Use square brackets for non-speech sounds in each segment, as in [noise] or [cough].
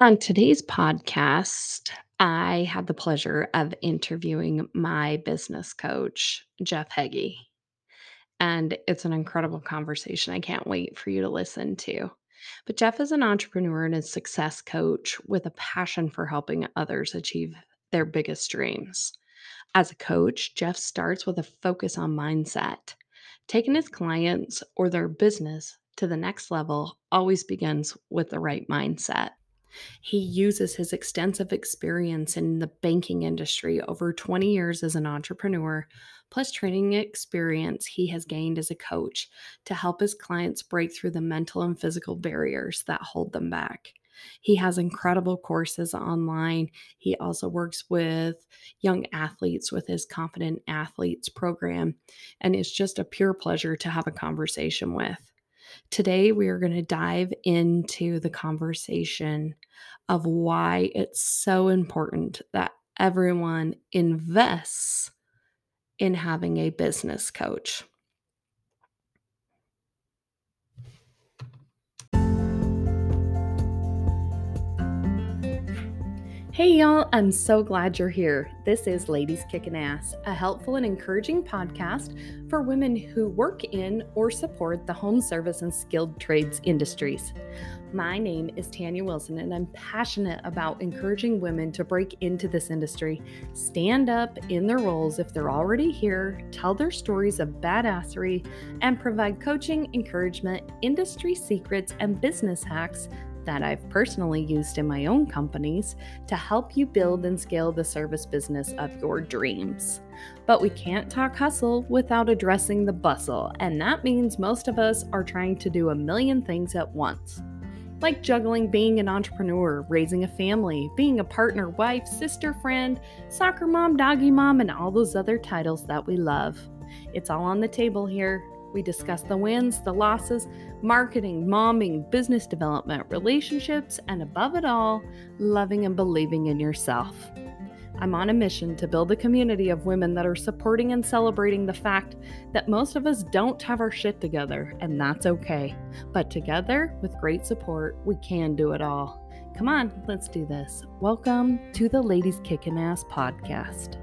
On today's podcast, I had the pleasure of interviewing my business coach, Jeff Heggie, and it's an incredible conversation. I can't wait for you to listen to. But Jeff is an entrepreneur and a success coach with a passion for helping others achieve their biggest dreams. As a coach, Jeff starts with a focus on mindset. Taking his clients or their business to the next level always begins with the right mindset. He uses his extensive experience in the banking industry over 20 years as an entrepreneur, plus training experience he has gained as a coach to help his clients break through the mental and physical barriers that hold them back. He has incredible courses online. He also works with young athletes with his Confident Athletes program, and it's just a pure pleasure to have a conversation with. Today, we are going to dive into the conversation of why it's so important that everyone invests in having a business coach. Hey, y'all, I'm so glad you're here. This is Ladies Kicking Ass, a helpful and encouraging podcast for women who work in or support the home service and skilled trades industries. My name is Tanya Wilson, and I'm passionate about encouraging women to break into this industry, stand up in their roles if they're already here, tell their stories of badassery, and provide coaching, encouragement, industry secrets, and business hacks that I've personally used in my own companies to help you build and scale the service business of your dreams. But we can't talk hustle without addressing the bustle, and that means most of us are trying to do a million things at once. Like juggling being an entrepreneur, raising a family, being a partner, wife, sister, friend, soccer mom, doggy mom, and all those other titles that we love. It's all on the table here, we discuss the wins, the losses, marketing, momming, business development, relationships, and above it all, loving and believing in yourself. I'm on a mission to build a community of women that are supporting and celebrating the fact that most of us don't have our shit together, and that's okay. But together, with great support, we can do it all. Come on, let's do this. Welcome to the Ladies Kickin' Ass podcast.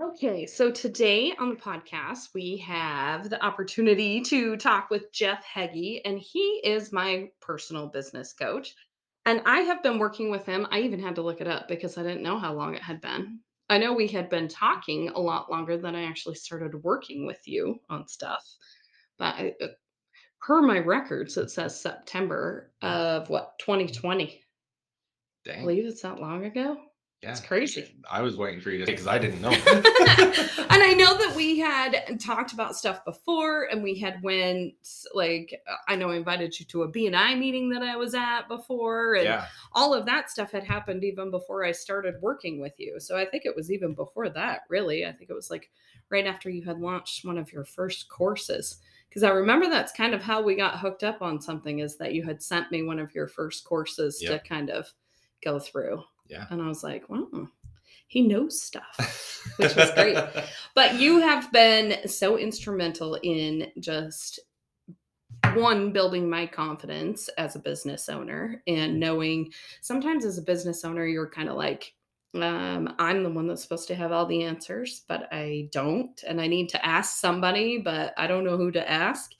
Okay, so today on the podcast, we have the opportunity to talk with Jeff Heggie, and he is my personal business coach. And I have been working with him. I even had to look it up because I didn't know how long it had been. I know we had been talking a lot longer than I actually started working with you on stuff. But I, uh, per my records, it says September of what, 2020. I believe it's that long ago. Yeah. It's crazy. I was waiting for you to because I didn't know. [laughs] [laughs] and I know that we had talked about stuff before, and we had went like I know I invited you to a BNI meeting that I was at before, and yeah. all of that stuff had happened even before I started working with you. So I think it was even before that, really. I think it was like right after you had launched one of your first courses. Because I remember that's kind of how we got hooked up on something is that you had sent me one of your first courses Yep. to kind of go through. Yeah. And I was like, wow, he knows stuff, [laughs] which was great. But you have been so instrumental in just one building my confidence as a business owner and knowing sometimes as a business owner you're kind of like um, i'm the one that's supposed to have all the answers but i don't and i need to ask somebody but i don't know who to ask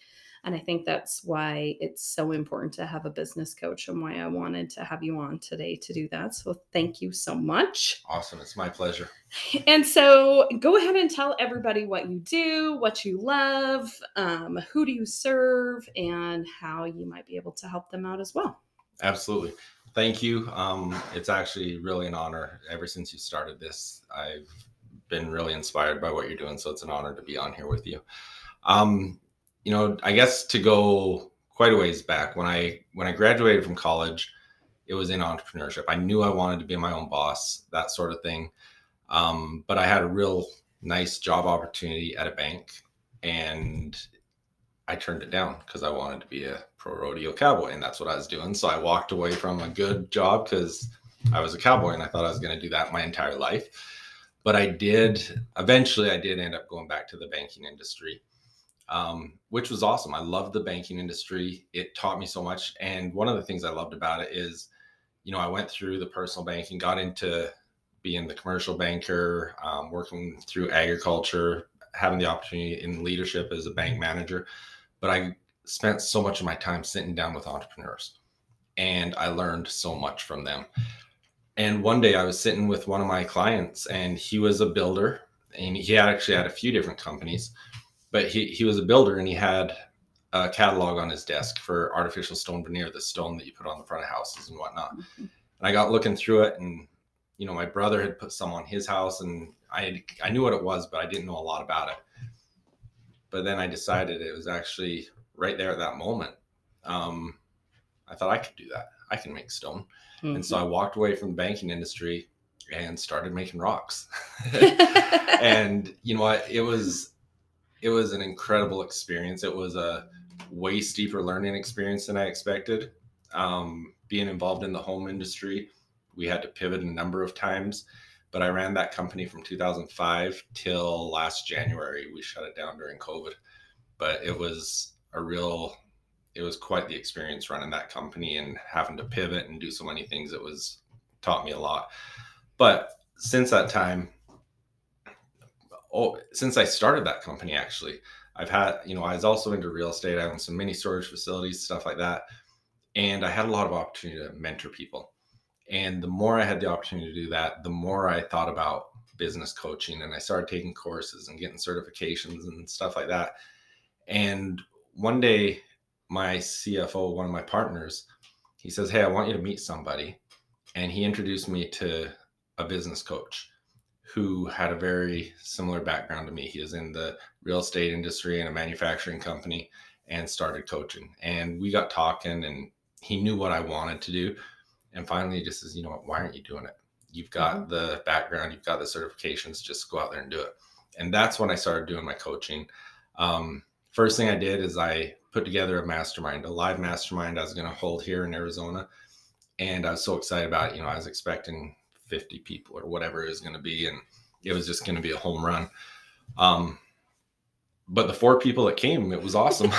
and i think that's why it's so important to have a business coach and why i wanted to have you on today to do that so thank you so much Awesome. It's my pleasure. [laughs] and so go ahead and tell everybody what you do, what you love, um, who do you serve, and how you might be able to help them out as well. Absolutely. Thank you. Um, it's actually really an honor. Ever since you started this, I've been really inspired by what you're doing. So it's an honor to be on here with you. Um, you know, I guess to go quite a ways back when I when I graduated from college, it was in entrepreneurship. I knew I wanted to be my own boss, that sort of thing. Um, but I had a real nice job opportunity at a bank, and I turned it down because I wanted to be a pro rodeo cowboy, and that's what I was doing. So I walked away from a good job because I was a cowboy, and I thought I was going to do that my entire life. But I did eventually. I did end up going back to the banking industry, um, which was awesome. I loved the banking industry. It taught me so much. And one of the things I loved about it is, you know, I went through the personal banking, got into being the commercial banker, um, working through agriculture, having the opportunity in leadership as a bank manager. But I spent so much of my time sitting down with entrepreneurs and I learned so much from them. And one day I was sitting with one of my clients and he was a builder and he actually had a few different companies but he, he was a builder and he had a catalog on his desk for artificial stone veneer, the stone that you put on the front of houses and whatnot. Mm-hmm. And I got looking through it and you know, my brother had put some on his house and I I knew what it was, but I didn't know a lot about it. But then I decided it was actually right there at that moment. Um, I thought I could do that. I can make stone. Mm-hmm. And so I walked away from the banking industry and started making rocks. [laughs] [laughs] and you know what? It was it was an incredible experience. It was a way steeper learning experience than I expected. Um, being involved in the home industry, we had to pivot a number of times, but I ran that company from 2005 till last January. We shut it down during COVID, but it was a real, it was quite the experience running that company and having to pivot and do so many things. It was taught me a lot. But since that time, oh, since I started that company, actually, I've had, you know, I was also into real estate. I own some mini storage facilities, stuff like that. And I had a lot of opportunity to mentor people. And the more I had the opportunity to do that, the more I thought about business coaching and I started taking courses and getting certifications and stuff like that. And one day, my CFO, one of my partners, he says, Hey, I want you to meet somebody. And he introduced me to a business coach who had a very similar background to me. He was in the real estate industry and a manufacturing company and started coaching. And we got talking and he knew what I wanted to do. And finally he just says, you know what, why aren't you doing it? You've got mm-hmm. the background, you've got the certifications, just go out there and do it. And that's when I started doing my coaching. Um, first thing I did is I put together a mastermind, a live mastermind I was going to hold here in Arizona. And I was so excited about it. You know, I was expecting 50 people or whatever it was going to be. And it was just going to be a home run. Um, but the four people that came, it was awesome. [laughs] [laughs]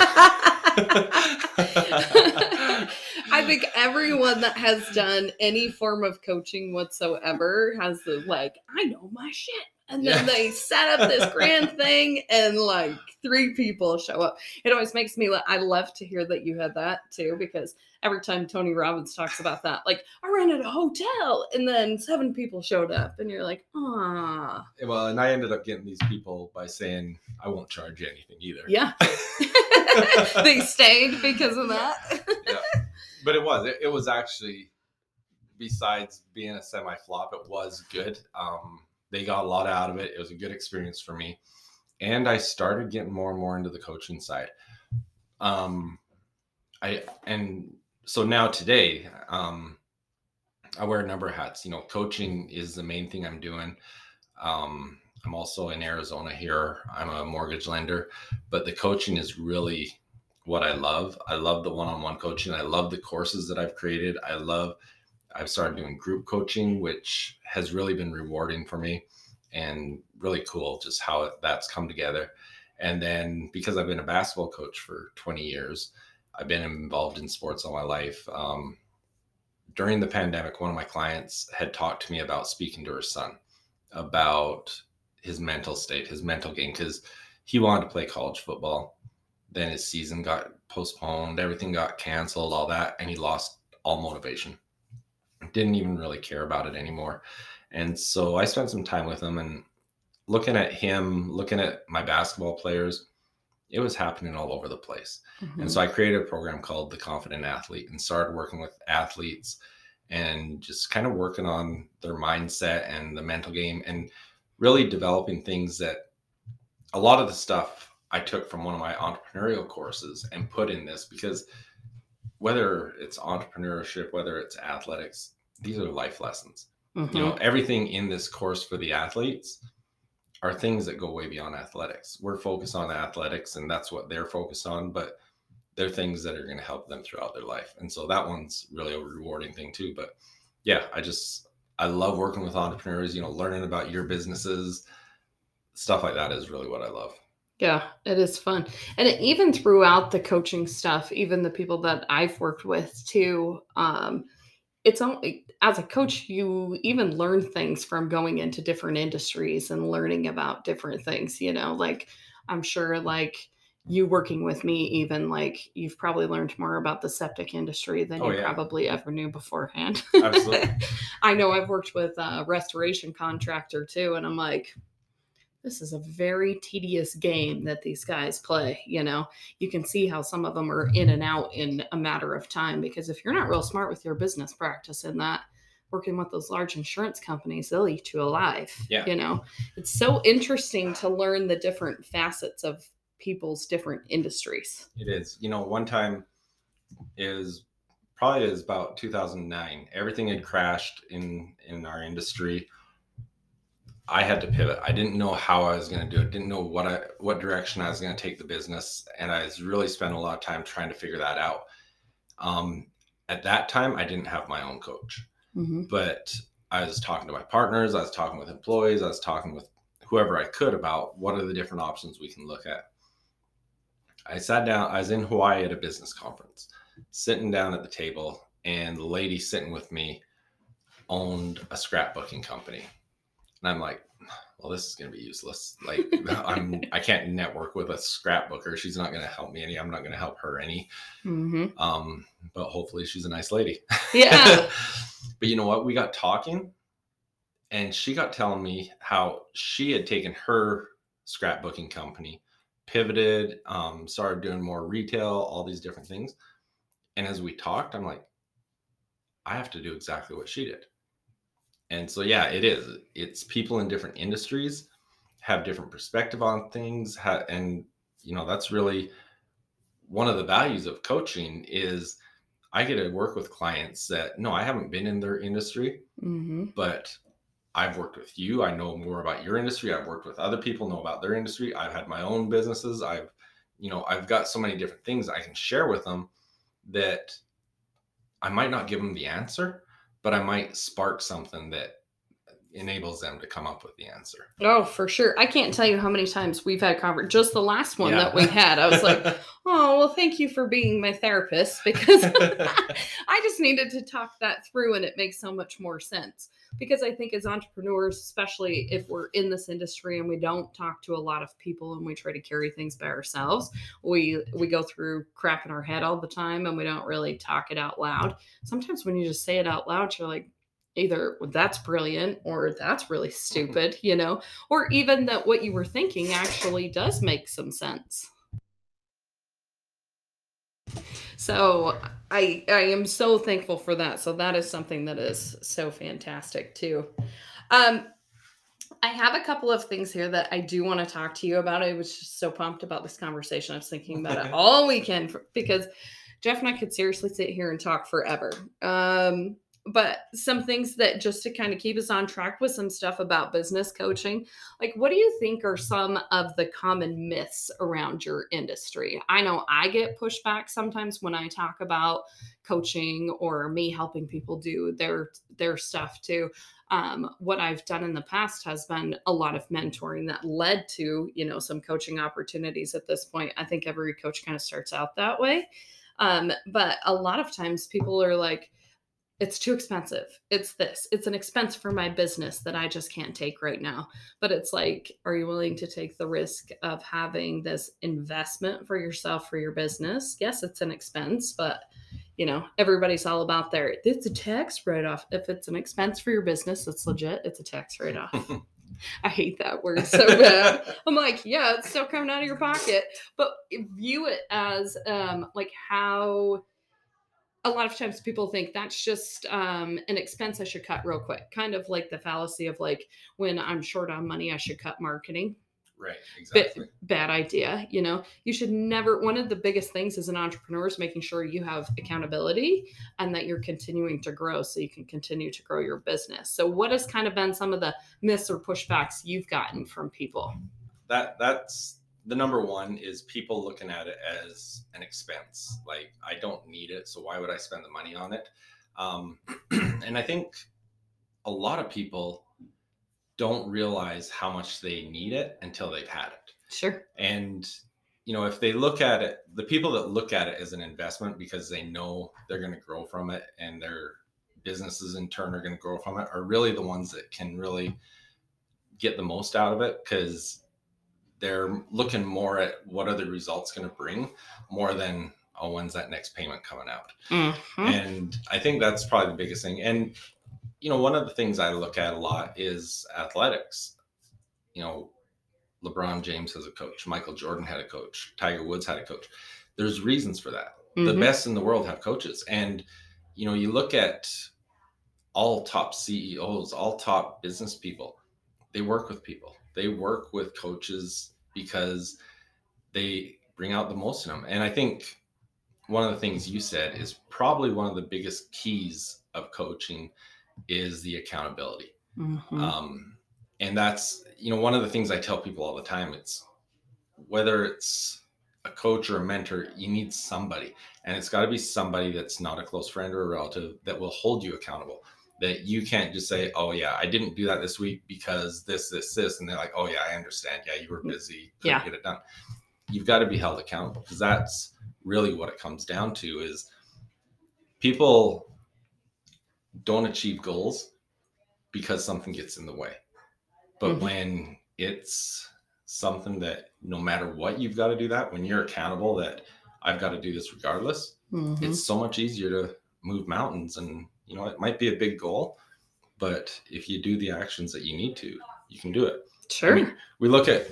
I think everyone that has done any form of coaching whatsoever has the like, I know my shit and then yeah. they set up this grand [laughs] thing and like three people show up. It always makes me like i love to hear that you had that too because every time tony robbins talks about that like i rented a hotel and then seven people showed up and you're like ah well and i ended up getting these people by saying i won't charge you anything either. Yeah. [laughs] They stayed because of that? Yeah. But it was it, it was actually besides being a semi flop it was good. Um they got a lot out of it. It was a good experience for me. And I started getting more and more into the coaching side. Um, I and so now today, um, I wear a number of hats. You know, coaching is the main thing I'm doing. Um, I'm also in Arizona here. I'm a mortgage lender, but the coaching is really what I love. I love the one-on-one coaching. I love the courses that I've created. I love I've started doing group coaching, which has really been rewarding for me and really cool just how that's come together. And then because I've been a basketball coach for 20 years, I've been involved in sports all my life. Um, during the pandemic, one of my clients had talked to me about speaking to her son about his mental state, his mental game, because he wanted to play college football. Then his season got postponed, everything got canceled, all that, and he lost all motivation didn't even really care about it anymore. And so I spent some time with him and looking at him, looking at my basketball players, it was happening all over the place. Mm-hmm. And so I created a program called The Confident Athlete and started working with athletes and just kind of working on their mindset and the mental game and really developing things that a lot of the stuff I took from one of my entrepreneurial courses and put in this because whether it's entrepreneurship, whether it's athletics, these are life lessons. Mm-hmm. You know, everything in this course for the athletes are things that go way beyond athletics. We're focused on athletics and that's what they're focused on, but they're things that are going to help them throughout their life. And so that one's really a rewarding thing too. But yeah, I just I love working with entrepreneurs, you know, learning about your businesses, stuff like that is really what I love. Yeah, it is fun. And even throughout the coaching stuff, even the people that I've worked with too, um, it's only as a coach, you even learn things from going into different industries and learning about different things, you know, like I'm sure like you working with me, even like you've probably learned more about the septic industry than Oh, you yeah. probably ever knew beforehand. [laughs] Absolutely. I know I've worked with a restoration contractor too, and I'm like, this is a very tedious game that these guys play. You know, you can see how some of them are in and out in a matter of time because if you're not real smart with your business practice in that, working with those large insurance companies, they'll eat you alive. Yeah. You know, it's so interesting to learn the different facets of people's different industries. It is. You know, one time is probably is about 2009. Everything had crashed in in our industry. I had to pivot. I didn't know how I was going to do it. Didn't know what I what direction I was going to take the business, and I was really spent a lot of time trying to figure that out. Um, at that time, I didn't have my own coach, Mm-hmm. but I was talking to my partners. I was talking with employees. I was talking with whoever I could about what are the different options we can look at. I sat down, I was in Hawaii at a business conference, sitting down at the table, and the lady sitting with me owned a scrapbooking company. And I'm like, well, this is gonna be useless. Like [laughs] I'm I can't network with a scrapbooker. She's not gonna help me any. I'm not gonna help her any. Mm-hmm. Um, but hopefully she's a nice lady. Yeah. [laughs] but you know what? We got talking, and she got telling me how she had taken her scrapbooking company, pivoted, um, started doing more retail, all these different things. And as we talked, I'm like, I have to do exactly what she did. And so, yeah, it is. It's people in different industries have different perspective on things, ha- and you know that's really one of the values of coaching is I get to work with clients that no, I haven't been in their industry, Mm-hmm. but I've worked with you. I know more about your industry. I've worked with other people, know about their industry. I've had my own businesses. I've, you know, I've got so many different things I can share with them that I might not give them the answer, but I might spark something that enables them to come up with the answer. Oh, for sure. I can't tell you how many times we've had conver Just the last one Yeah. that we had, I was like, [laughs] oh, well, thank you for being my therapist because [laughs] [laughs] I just needed to talk that through and it makes so much more sense. Because I think as entrepreneurs, especially if we're in this industry and we don't talk to a lot of people and we try to carry things by ourselves, we we go through crap in our head all the time and we don't really talk it out loud. Sometimes when you just say it out loud, you're like, either that's brilliant or that's really stupid, you know, or even that what you were thinking actually does make some sense. So I I am so thankful for that. So that is something that is so fantastic too. Um I have a couple of things here that I do want to talk to you about. I was just so pumped about this conversation. I was thinking about it [laughs] all weekend for, because Jeff and I could seriously sit here and talk forever. Um, but some things that just to kind of keep us on track with some stuff about business coaching. Like, what do you think are some of the common myths around your industry? I know I get pushback sometimes when I talk about coaching or me helping people do their their stuff too um, what I've done in the past has been a lot of mentoring that led to, you know, some coaching opportunities at this point. I think every coach kind of starts out that way. Um, but a lot of times people are like, it's too expensive. It's this. It's an expense for my business that I just can't take right now. But it's like, are you willing to take the risk of having this investment for yourself for your business? Yes, it's an expense, but you know, everybody's all about their it's a tax write off. If it's an expense for your business, it's legit, it's a tax write off. [laughs] I hate that word so bad. I'm like, yeah, it's still coming out of your pocket, but view it as um, like how a lot of times people think that's just um, an expense I should cut real quick. Kind of like the fallacy of like when I'm short on money, I should cut marketing. Right, exactly. bad idea. You know, you should never. One of the biggest things as an entrepreneur is making sure you have accountability and that you're continuing to grow so you can continue to grow your business. So, what has kind of been some of the myths or pushbacks you've gotten from people? that that's the number one is people looking at it as an expense. Like i don't need it so why would i spend the money on it? Um, [clears throat] and i think a lot of people don't realize how much they need it until they've had it. Sure. And you know, if they look at it, the people that look at it as an investment because they know they're going to grow from it and their businesses in turn are going to grow from it are really the ones that can really get the most out of it because they're looking more at what are the results going to bring more than oh when's that next payment coming out? Mhm. and i think that's probably the biggest thing. And you know one of the things i look at a lot is athletics. You know lebron james has a coach michael jordan had a coach tiger woods had a coach. There's reasons for that. The Mhm. best in the world have coaches. And you know you look at all top ceos all top business people they work with people. They work with coaches because they bring out the most in them and i think one of the things you said is probably one of the biggest keys of coaching is the accountability. Mhm. um, and that's you know one of the things i tell people all the time it's whether it's a coach or a mentor you need somebody. And it's got to be somebody that's not a close friend or a relative that will hold you accountable that you can't just say oh yeah i didn't do that this week because this this this and they're like oh yeah i understand yeah you were busy couldn't Yeah. get it done you've got to be held accountable because that's really what it comes down to is people don't achieve goals because something gets in the way. But Mhm. when it's something that no matter what, you've got to do that, when you're accountable that I've got to do this regardless, Mhm. it's so much easier to move mountains. And, you know, it might be a big goal, but if you do the actions that you need to, you can do it. sure. mean, We look at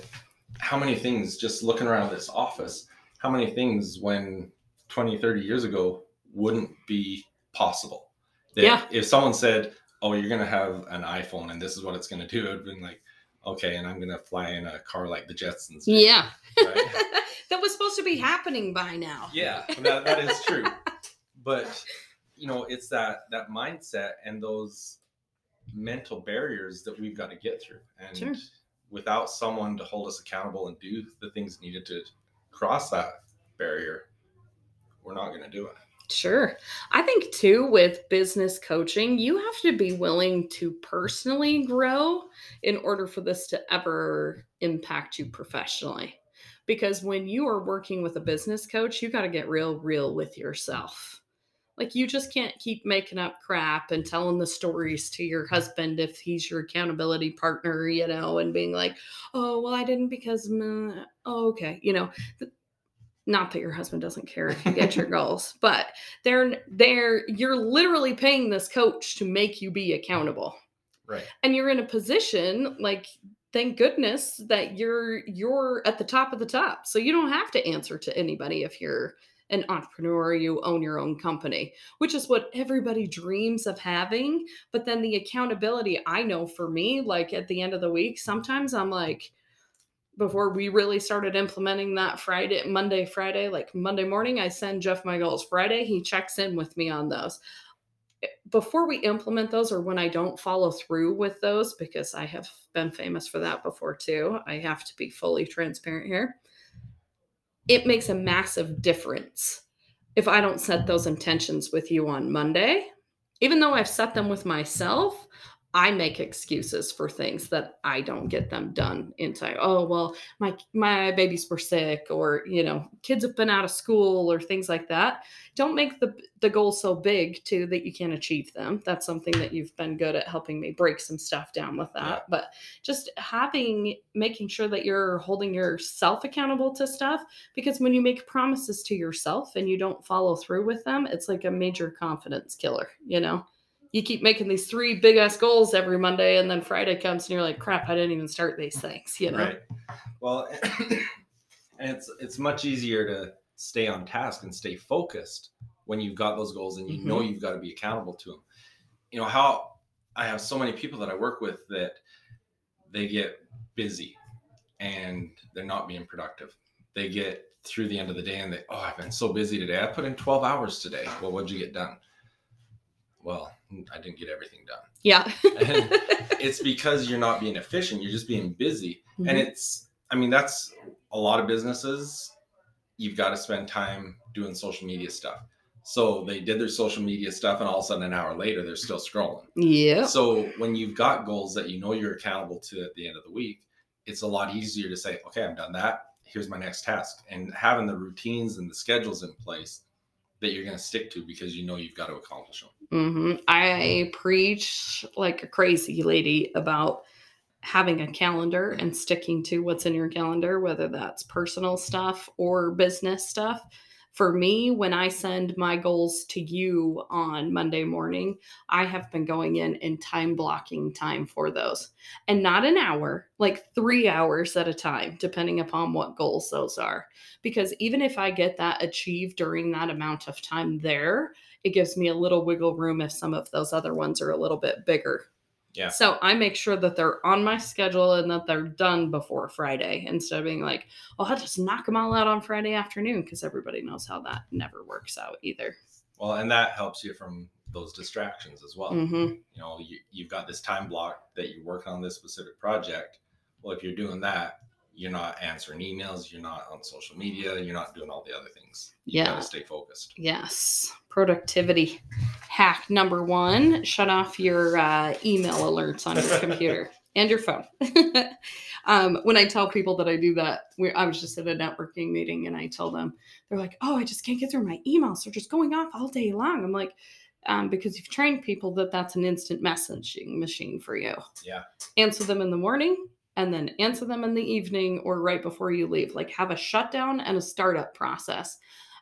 how many things just looking around this office, how many things when 20, 30 years ago wouldn't be possible. That Yeah. If someone said, oh, you're going to have an iPhone and this is what it's going to do, it'd been like, okay, and I'm going to fly in a car like the Jetsons. yeah. Right? [laughs] that was supposed to be happening by now. yeah, that, that is true. [laughs] But, you know, it's that, that mindset and those mental barriers that we've got to get through. And Sure. without someone to hold us accountable and do the things needed to cross that barrier, we're not going to do it. Sure. I think too with business coaching, you have to be willing to personally grow in order for this to ever impact you professionally. Because when you are working with a business coach, you got to get real, real with yourself. Like you just can't keep making up crap and telling the stories to your husband if he's your accountability partner, you know, and being like, "Oh, well, I didn't because oh, okay," you know. Not that your husband doesn't care if you get your [laughs] goals, but they're they're you're literally paying this coach to make you be accountable Right. and you're in a position like thank goodness that you're you're at the top of the top so you don't have to answer to anybody if you're an entrepreneur you own your own company which is what everybody dreams of having but then the accountability i know for me like at the end of the week sometimes i'm like before we really started implementing that Friday, Monday, Friday, like Monday morning, I send Jeff my goals. Friday, he checks in with me on those. Eh, Before we implement those, or when I don't follow through with those, because I have been famous for that before too, I have to be fully transparent here. It makes a massive difference if I don't set those intentions with you on Monday. Even though I've set them with myself, I make excuses for things that I don't get them done in time. Oh well, my my babies were sick, or you know, kids have been out of school, or things like that. Don't make the the goal so big too that you can't achieve them. That's something that you've been good at helping me break some stuff down with that. Yeah. But just having making sure that you're holding yourself accountable to stuff because when you make promises to yourself and you don't follow through with them, it's like a major confidence killer, you know you keep making these three big ass goals every Monday, and then Friday comes and you're like, crap, I didn't even start these things, you know? Right. Well, [coughs] and it's it's much easier to stay on task and stay focused when you've got those goals and you know Mm-hmm. you've got to be accountable to them. You know how I have so many people that I work with that they get busy and they're not being productive. They get through the end of the day and they, oh, I've been so busy today. I put in 12 hours today. Well, what'd you get done? Well, I didn't get everything done. Yeah. [laughs] And It's because you're not being efficient. You're just being busy and Mhm. it's i mean that's a lot of businesses you've got to spend time doing social media stuff so they did their social media stuff and all of a sudden an hour later they're still scrolling yeah. so when you've got goals that you know you're accountable to at the end of the week it's a lot easier to say, okay, I've done that. Here's my next task. And having the routines and the schedules in place that you're going to stick to because you know you've got to accomplish them. Hmm I preach like a crazy lady about having a calendar and sticking to what's in your calendar, whether that's personal stuff or business stuff. For me, when I send my goals to you on Monday morning, I have been going in and time blocking time for those. And not an hour, like three hours at a time, depending upon what goals those are. Because even if I get that achieved during that amount of time there, it gives me a little wiggle room if some of those other ones are a little bit bigger. Yeah. So I make sure that they're on my schedule and that they're done before Friday instead of being like, oh, I'll just knock them all out on Friday afternoon because everybody knows how that never works out either. Well, and that helps you from those distractions as well. hmm You know, you, you've got this time block that you work on this specific project. Well, if you're doing that, you're not answering emails, you're not on social media, you're not doing all the other things. You Yeah. gotta stay focused. Yes. Productivity hack number one shut off your uh, email alerts on your [laughs] computer and your phone. [laughs] um, when I tell people that I do that, we, I was just at a networking meeting and I tell them, they're like, oh, I just can't get through my emails. They're just going off all day long. I'm like, um, because you've trained people that that's an instant messaging machine for you. Yeah. Answer them in the morning and then answer them in the evening or right before you leave. Like have a shutdown and a startup process.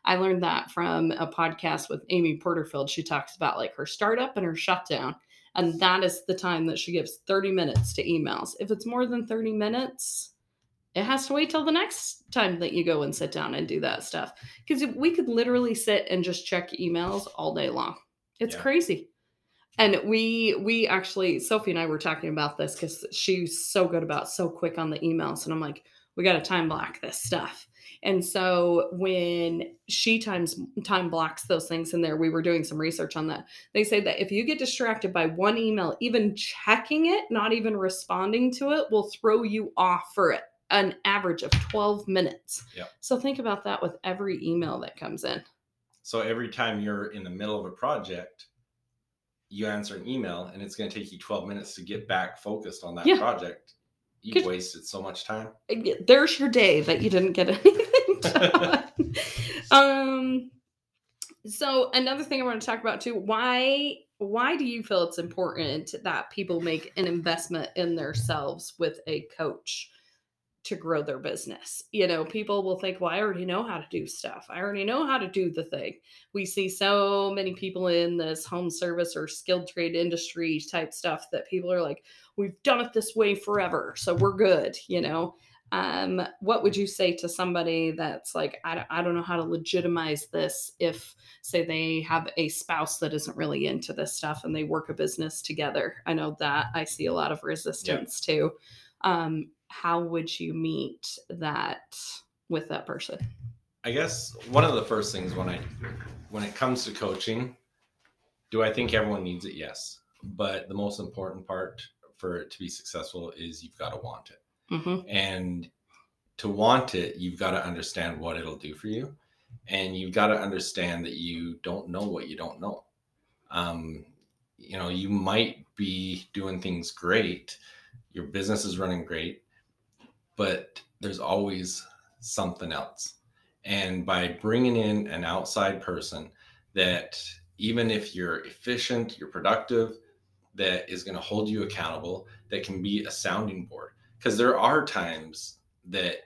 I learned that from a podcast with Amy Porterfield. She talks about like her startup and her shutdown. And that is the time that she gives 30 minutes to emails. If it's more than 30 minutes, it has to wait till the next time that you go and sit down and do that stuff. Because we could literally sit and just check emails all day long. It's Yeah. crazy. And we we actually Sophie and I were talking about this because she's so good about so quick on the emails. And I'm like, we got to time block this stuff. And so when she times time blocks those things in there, we were doing some research on that. They say that if you get distracted by one email, even checking it, not even responding to it, will throw you off for it an average of 12 minutes. Yep. So think about that with every email that comes in. So every time you're in the middle of a project, you answer an email and it's going to take you 12 minutes to get back focused on that Yeah. project. You've Good. wasted so much time. there's your day that you didn't get anything [laughs] done. um so another thing I want to talk about too, why why do you feel it's important that people make an investment in themselves with a coach to grow their business? You know, people will think, well, I already know how to do stuff. I already know how to do the thing. We see so many people in this home service or skilled trade industry type stuff that people are like, we've done it this way forever, so we're good, you know. Um, what would you say to somebody that's like, I don't, I don't know how to legitimize this if, say, they have a spouse that isn't really into this stuff and they work a business together? I know that I see a lot of resistance too. Um, how would you meet that with that person? I guess one of the first things when I when it comes to coaching, do I think everyone needs it? Yes. But the most important part for it to be successful is you've got to want it. hmm And to want it, you've got to understand what it'll do for you. And you've got to understand that you don't know what you don't know. Um, you know, you might be doing things great, your business is running great, but there's always something else. And by bringing in an outside person that, even if you're efficient, you're productive, that is going to hold you accountable, that can be a sounding board. Because there are times that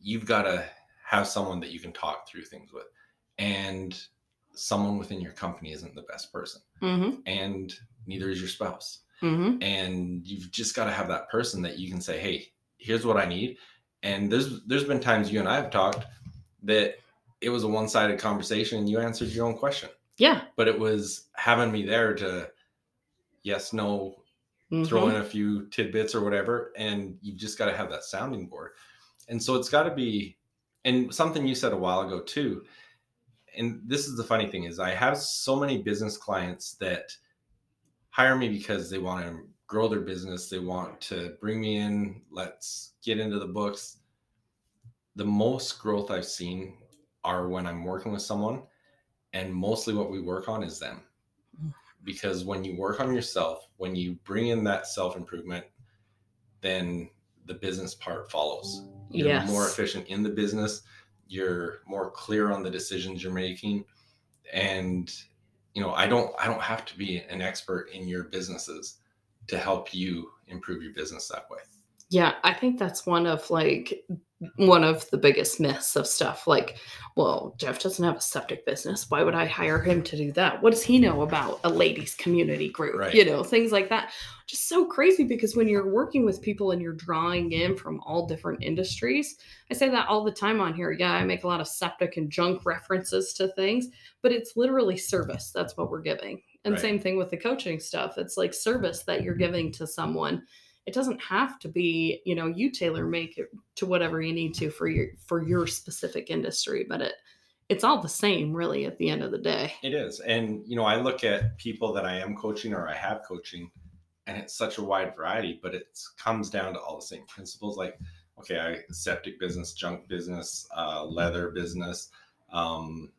you've got to have someone that you can talk through things with. And someone within your company isn't the best person. hmm And neither is your spouse hmm and you've just got to have that person that you can say hey here's what i need and there's there's been times you and i have talked that it was a one-sided conversation and you answered your own question Yeah. but it was having me there to yes no throw Mhm. in a few tidbits or whatever and you've just got to have that sounding board and so it's got to be and something you said a while ago too and this is the funny thing is i have so many business clients that hire me because they want to grow their business they want to bring me in let's get into the books the most growth i've seen are when i'm working with someone and mostly what we work on is them mm. because when you work on yourself when you bring in that self improvement then the business part follows. You're yes. more efficient in the business. You're more clear on the decisions you're making, and you know I don't I don't have to be an expert in your businesses to help you improve your business that way. Yeah, I think that's one of like one of the biggest myths of stuff like, well, Jeff doesn't have a septic business. Why would I hire him to do that? What does he know about a ladies community group? Right. You know, things like that. Just so crazy because when you're working with people and you're drawing in from all different industries, I say that all the time on here. Yeah, I make a lot of septic and junk references to things, but it's literally service. That's what we're giving. And Right. same thing with the coaching stuff. It's like service that you're giving to someone it doesn't have to be you know you tailor make it to whatever you need to for your for your specific industry but it it's all the same really at the end of the day It is. And, you know, I look at people that I am coaching or I have coaching, and it's such a wide variety, but it comes down to all the same principles. Like, okay, I septic business, junk business, uh, leather business, um,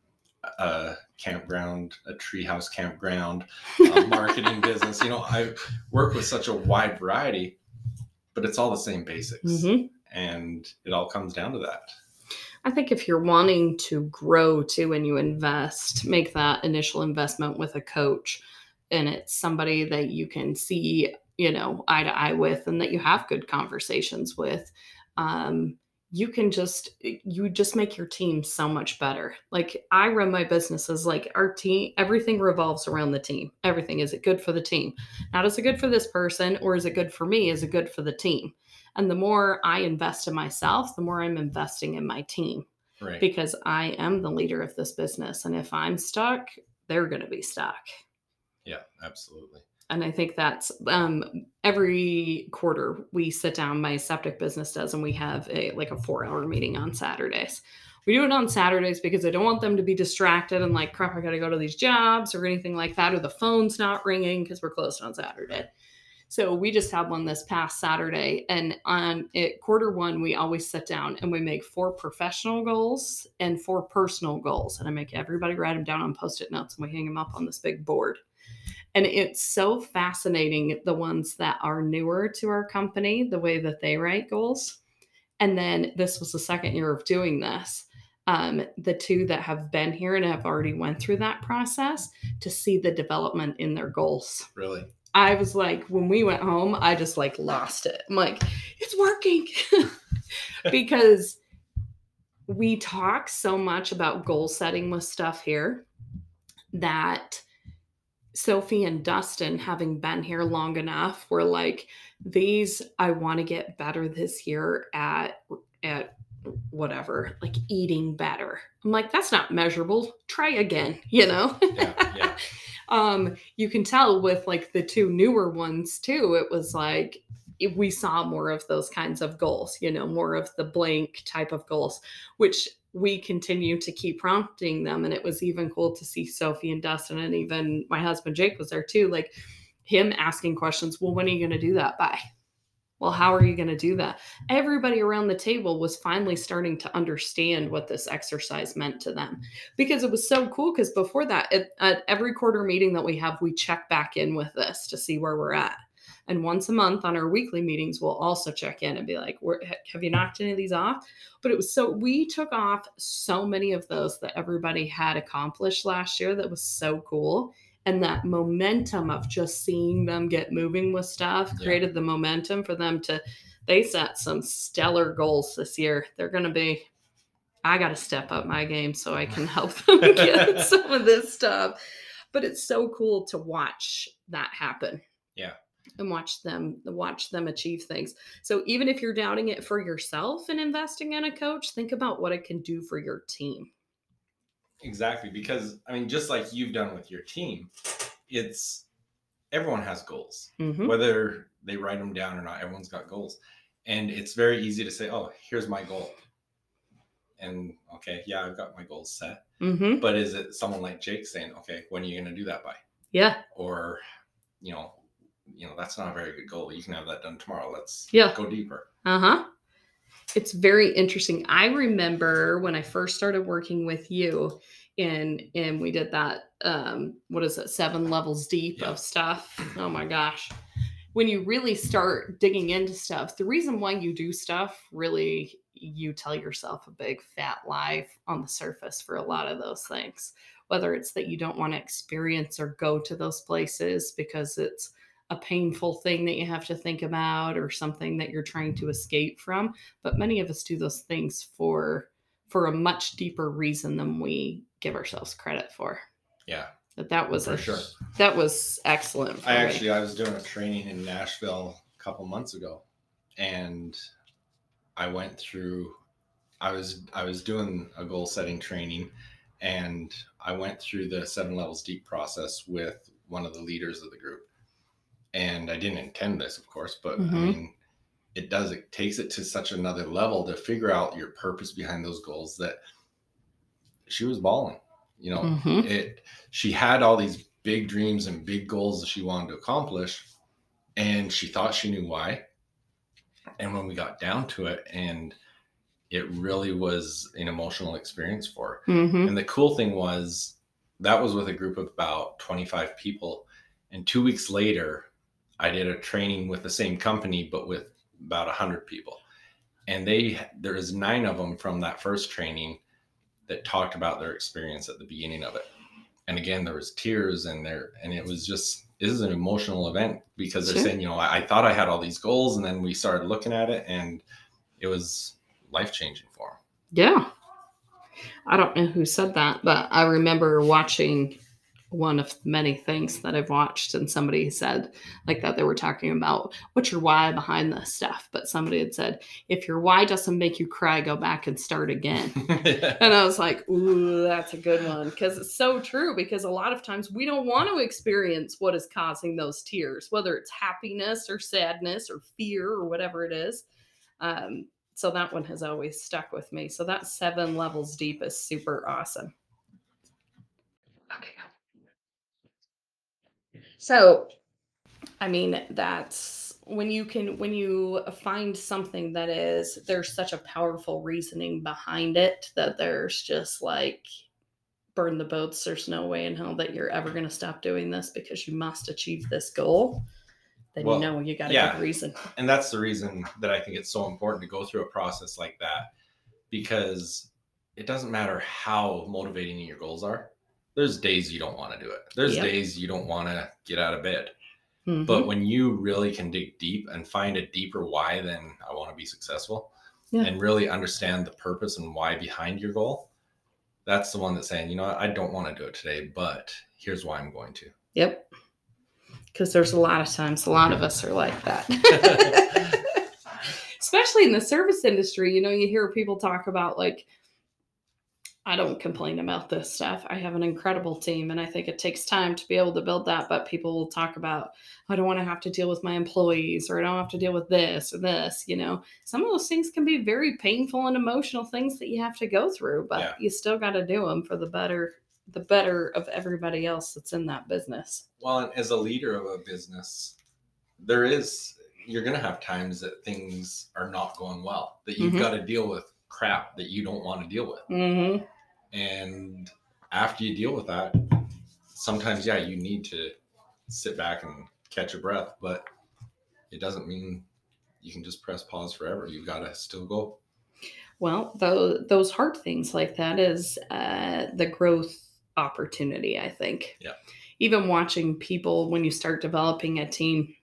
a campground, a treehouse campground, a [laughs] marketing business. You know, I work with such a wide variety, but it's all the same basics. Mhm. And it all comes down to that. i think if you're wanting to grow too and you invest make that initial investment with a coach and it's somebody that you can see you know eye to eye with and that you have good conversations with um, you can just you just make your team so much better. Like i run my businesses like our team everything revolves around the team. Everything is it good for the team? Not is it good for this person or is it good for me? Is it good for the team? And the more i invest in myself the more i'm investing in my team Right. because i am the leader of this business and if i'm stuck they're going to be stuck. Yeah, absolutely. And I think that's um, every quarter we sit down. My septic business does, and we have a like a four hour meeting on Saturdays. We do it on Saturdays because I don't want them to be distracted and like crap. I got to go to these jobs or anything like that, or the phone's not ringing because we're closed on Saturday. So we just had one this past Saturday, and on it quarter one we always sit down and we make four professional goals and four personal goals, and I make everybody write them down on post it notes and we hang them up on this big board. And it's so fascinating the ones that are newer to our company, the way that they write goals. And then this was the second year of doing this. Um, the two that have been here and have already went through that process to see the development in their goals. Really. I was like, when we went home, I just like lost it. I'm like, it's working. [laughs] because we talk so much about goal setting with stuff here that Sophie and Dustin, having been here long enough, were like, these I want to get better this year at at whatever, like eating better. I'm like, that's not measurable. Try again, [laughs] you know? Yeah, yeah. [laughs] um, you can tell with like the two newer ones too, it was like we saw more of those kinds of goals, you know, more of the blank type of goals, which we continue to keep prompting them. And it was even cool to see Sophie and Dustin, and even my husband Jake was there too, like him asking questions. Well, when are you going to do that by? Well, how are you going to do that? Everybody around the table was finally starting to understand what this exercise meant to them because it was so cool. Because before that, at, at every quarter meeting that we have, we check back in with this to see where we're at. And once a month on our weekly meetings, we'll also check in and be like, have you knocked any of these off? But it was so, we took off so many of those that everybody had accomplished last year that was so cool. And that momentum of just seeing them get moving with stuff Yeah. created the momentum for them to, they set some stellar goals this year. They're going to be, I got to step up my game so I can help [laughs] them get [laughs] some of this stuff. But it's so cool to watch that happen. Yeah. And watch them watch them achieve things. So even if you're doubting it for yourself and investing in a coach, think about what it can do for your team. Exactly, because I mean, just like you've done with your team, it's everyone has goals, Mhm. whether they write them down or not. Everyone's got goals, and it's very easy to say, "Oh, here's my goal," and okay, yeah, I've got my goals set. Mhm. But is it someone like Jake saying, "Okay, when are you going to do that by?" Yeah. Or, you know, you know, that's not a very good goal. You can have that done tomorrow. Let's Yeah. go deeper. Uh-huh. It's very interesting. I remember when I first started working with you and and we did that um what is it? 7 levels deep Yeah. of stuff. Oh my gosh. when you really start digging into stuff, the reason why you do stuff really you tell yourself a big fat lie on the surface for a lot of those things. Whether it's that you don't want to experience or go to those places because it's a painful thing that you have to think about or something that you're trying to escape from, but many of us do those things for for a much deeper reason than we give ourselves credit for. Yeah. That that was For a, sure. that was excellent. for I me. actually I was doing a training in Nashville a couple months ago, and I went through. I was I was doing a goal setting training, and I went through the seven levels deep process with one of the leaders of the group, and I didn't intend this, of course, but I Mhm. mean, it does it takes it to such another level to figure out your purpose behind those goals that she was bawling. You know, Mhm. it she had all these big dreams and big goals that she wanted to accomplish and she thought she knew why and when we got down to it and it really was an emotional experience for her Mhm. and the cool thing was that was with a group of about 25 people and two weeks later i did a training with the same company but with about 100 people and they there is nine of them from that first training that talked about their experience at the beginning of it and again there was tears and there and it was just this is an emotional event because they're Sure. saying you know I, I thought i had all these goals and then we started looking at it and it was life changing for them Yeah. I don't know who said that, but I remember watching one of many things that I've watched, and somebody said like that they were talking about what's your why behind this stuff. But somebody had said, if your why doesn't make you cry, go back and start again. [laughs] And I was like, ooh, that's a good one. Because it's so true. Because a lot of times we don't want to experience what is causing those tears, whether it's happiness or sadness or fear or whatever it is. Um, so that one has always stuck with me. So that seven levels deep is super awesome. So, I mean, that's when you can, when you find something that is, there's such a powerful reasoning behind it that there's just like, burn the boats. There's no way in hell that you're ever going to stop doing this because you must achieve this goal. Then Well, you know you got a yeah. good reason. and that's the reason that I think it's so important to go through a process like that because it doesn't matter how motivating your goals are. There's days you don't want to do it. There's Yep. days you don't want to get out of bed. Mhm. But when you really can dig deep and find a deeper why than I want to be successful Yeah. and really understand the purpose and why behind your goal, that's the one that's saying, you know, I don't want to do it today, but here's why I'm going to. Yep. Because there's a lot of times, a lot of us are like that. [laughs] [laughs] Especially in the service industry, you know, you hear people talk about like, I don't complain about this stuff. I have an incredible team, and I think it takes time to be able to build that. But people will talk about, I don't want to have to deal with my employees, or I don't have to deal with this or this. You know, some of those things can be very painful and emotional things that you have to go through, but Yeah. you still got to do them for the better, the better of everybody else that's in that business. Well, and as a leader of a business, there is you're going to have times that things are not going well, that you've Mhm. got to deal with crap that you don't want to deal with. Mm-hmm. And after you deal with that, sometimes yeah, you need to sit back and catch a breath, but it doesn't mean you can just press pause forever. You've got to still go. Well, those those hard things like that is uh, the growth opportunity. I think. Yeah. Even watching people when you start developing a team,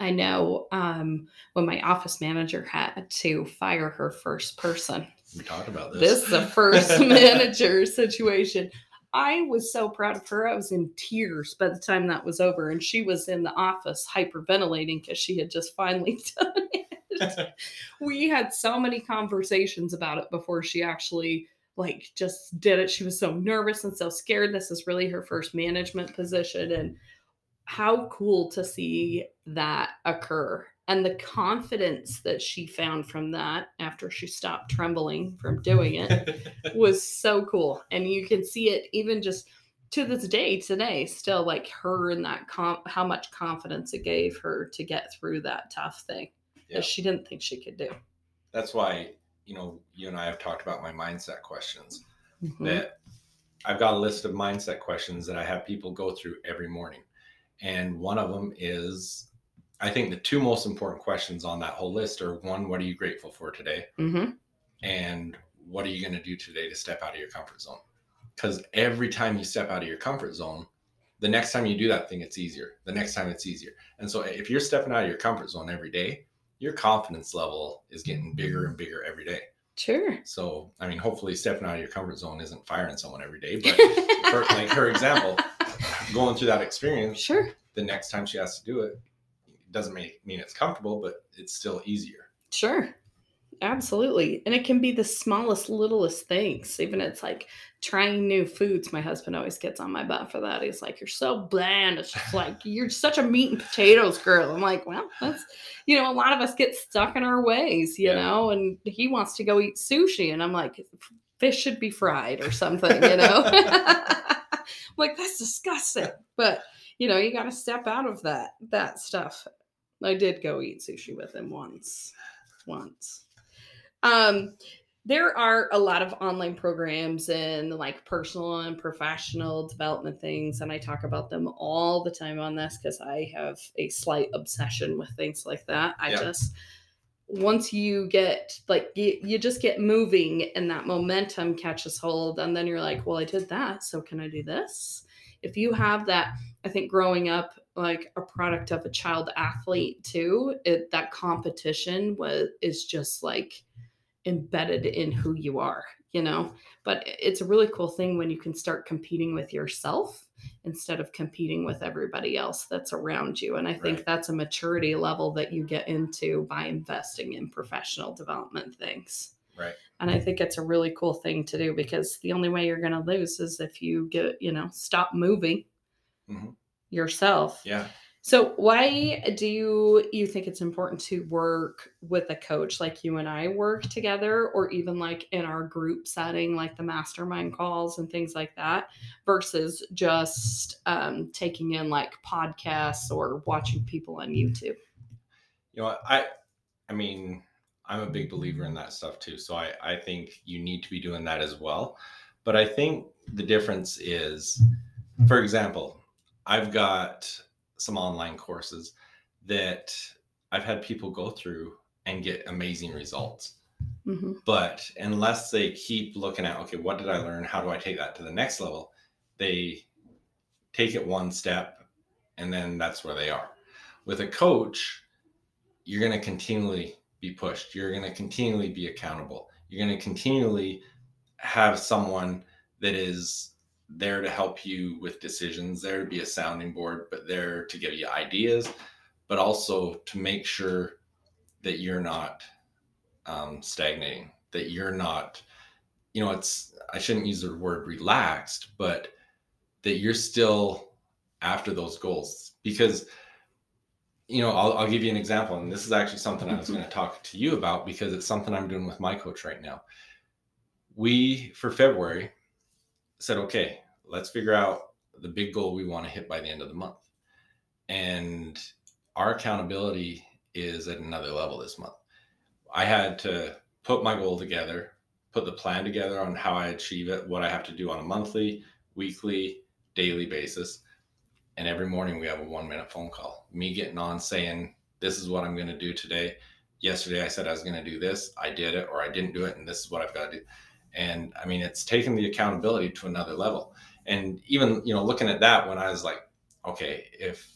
I know um, when my office manager had to fire her first person. We talked about this. This is a first [laughs] manager situation. I was so proud of her. I was in tears by the time that was over, and she was in the office hyperventilating because she had just finally [laughs] done it. [laughs] we had so many conversations about it before she actually like just did it. She was so nervous and so scared. This is really her first management position, and how cool to see that occur and the confidence that she found from that after she stopped trembling from doing it [laughs] was so cool and you can see it even just to this day today still like her and that com- how much confidence it gave her to get through that tough thing Yeah. that she didn't think she could do That's why, you know, you and I have talked about my mindset questions. Mhm. that I've got a list of mindset questions that I have people go through every morning. And one of them is I think the two most important questions on that whole list are one, what are you grateful for today? Mm-hmm. And what are you going to do today to step out of your comfort zone? Because every time you step out of your comfort zone, the next time you do that thing, it's easier. The next time it's easier. And so if you're stepping out of your comfort zone every day, your confidence level is getting bigger and bigger every day. Sure. So, I mean, hopefully stepping out of your comfort zone isn't firing someone every day, but [laughs] for, like her example, going through that experience, Sure. the next time she has to do it, it doesn't make, mean it's comfortable, but it's still easier. Sure. Absolutely. And it can be the smallest, littlest things. Even it's like trying new foods. My husband always gets on my butt for that. He's like, You're so bland. It's just like, [laughs] You're such a meat and potatoes girl. I'm like, Well, that's, you know, a lot of us get stuck in our ways, you Yeah. know, and he wants to go eat sushi. And I'm like, Fish should be fried or something, you know? [laughs] [laughs] I'm like, That's disgusting. But, you know, you got to step out of that, that stuff. I did go eat sushi with him once. Once. Um, there are a lot of online programs and like personal and professional development things, and I talk about them all the time on this because I have a slight obsession with things like that. I Yeah. just once you get like you, you just get moving and that momentum catches hold and then you're like well i did that so can i do this if you have that i think growing up like a product of a child athlete too it, that competition was is just like embedded in who you are you know but it's a really cool thing when you can start competing with yourself instead of competing with everybody else that's around you and i think Right. that's a maturity level that you get into by investing in professional development things Right. and i think it's a really cool thing to do because the only way you're going to lose is if you get you know stop moving Mhm. Yourself Yeah. so why do you you think it's important to work with a coach like you and I work together or even like in our group setting like the mastermind calls and things like that versus just um, taking in like podcasts or watching people on YouTube? you know i i mean i'm a big believer in that stuff too so i i think you need to be doing that as well but i think the difference is for example i've got some online courses that i've had people go through and get amazing results. Hmm but unless they keep looking at okay what did i learn? How do i take that to the next level? They take it one step and then that's where they are. With a coach you're going to continually be pushed. You're going to continually be accountable. You're going to continually have someone that is there to help you with decisions there to be a sounding board but there to give you ideas but also to make sure that you're not um, stagnating that you're not you know it's i shouldn't use the word relaxed but that you're still after those goals. Because you know I'll, I'll give you an example and this is actually something i was going to talk to you about because it's something i'm doing with my coach right now. We for february said okay let's figure out the big goal we want to hit by the end of the month and our accountability is at another level this month I had to put my goal together, put the plan together on how I achieve it, what I have to do on a monthly, weekly, daily basis. And every morning we have a one minute phone call. Me getting on saying, This is what I'm going to do today. Yesterday I said I was going to do this. I did it, or I didn't do it. And this is what I've got to do. And I mean, it's taken the accountability to another level. And even, you know, looking at that when I was like, okay, if,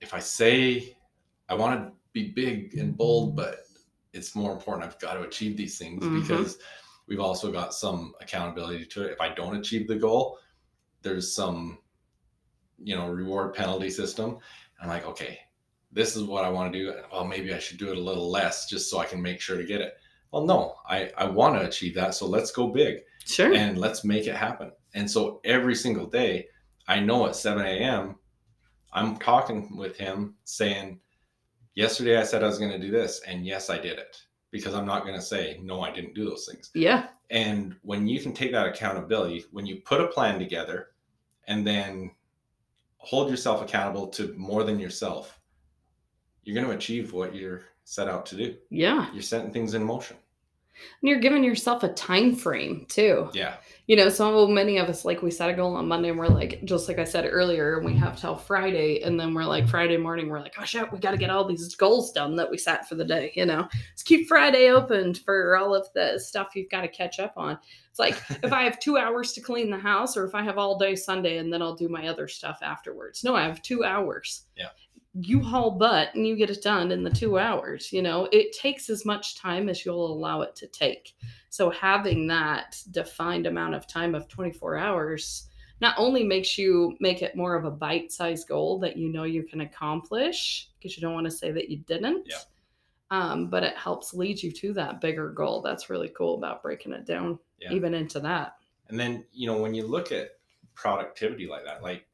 if I say I want to be big and bold, but it's more important I've got to achieve these things Mhm. because we've also got some accountability to it. If I don't achieve the goal, there's some, you know, reward penalty system. I'm like, okay, this is what I want to do. Well, maybe I should do it a little less just so I can make sure to get it. Well, no, I, I want to achieve that. So let's go big Sure. and let's make it happen. And so every single day, I know at 7 a.m., I'm talking with him saying, Yesterday I said I was going to do this, and yes, I did it because I'm not going to say, No, I didn't do those things. yeah. And when you can take that accountability, when you put a plan together and then hold yourself accountable to more than yourself, you're going to achieve what you're set out to do. Yeah. You're setting things in motion. And you're giving yourself a time frame too. Yeah. you know, so many of us, like we set a goal on Monday and we're like, just like I said earlier, we have till Friday. And then we're like, Friday morning, we're like, oh shit, we got to get all these goals done that we set for the day. You know, let's keep Friday open for all of the stuff you've got to catch up on. It's like [laughs] if I have two hours to clean the house or if I have all day Sunday and then I'll do my other stuff afterwards. No, I have two hours. Yeah. You haul butt and you get it done in the two hours. You know, it takes as much time as you'll allow it to take. So having that defined amount of time of 24 hours not only makes you make it more of a bite-sized goal that you know you can accomplish because you don't want to say that you didn't. Yeah. Um, but it helps lead you to that bigger goal. That's really cool about breaking it down Yeah. even into that. And then, you know, when you look at productivity like that, like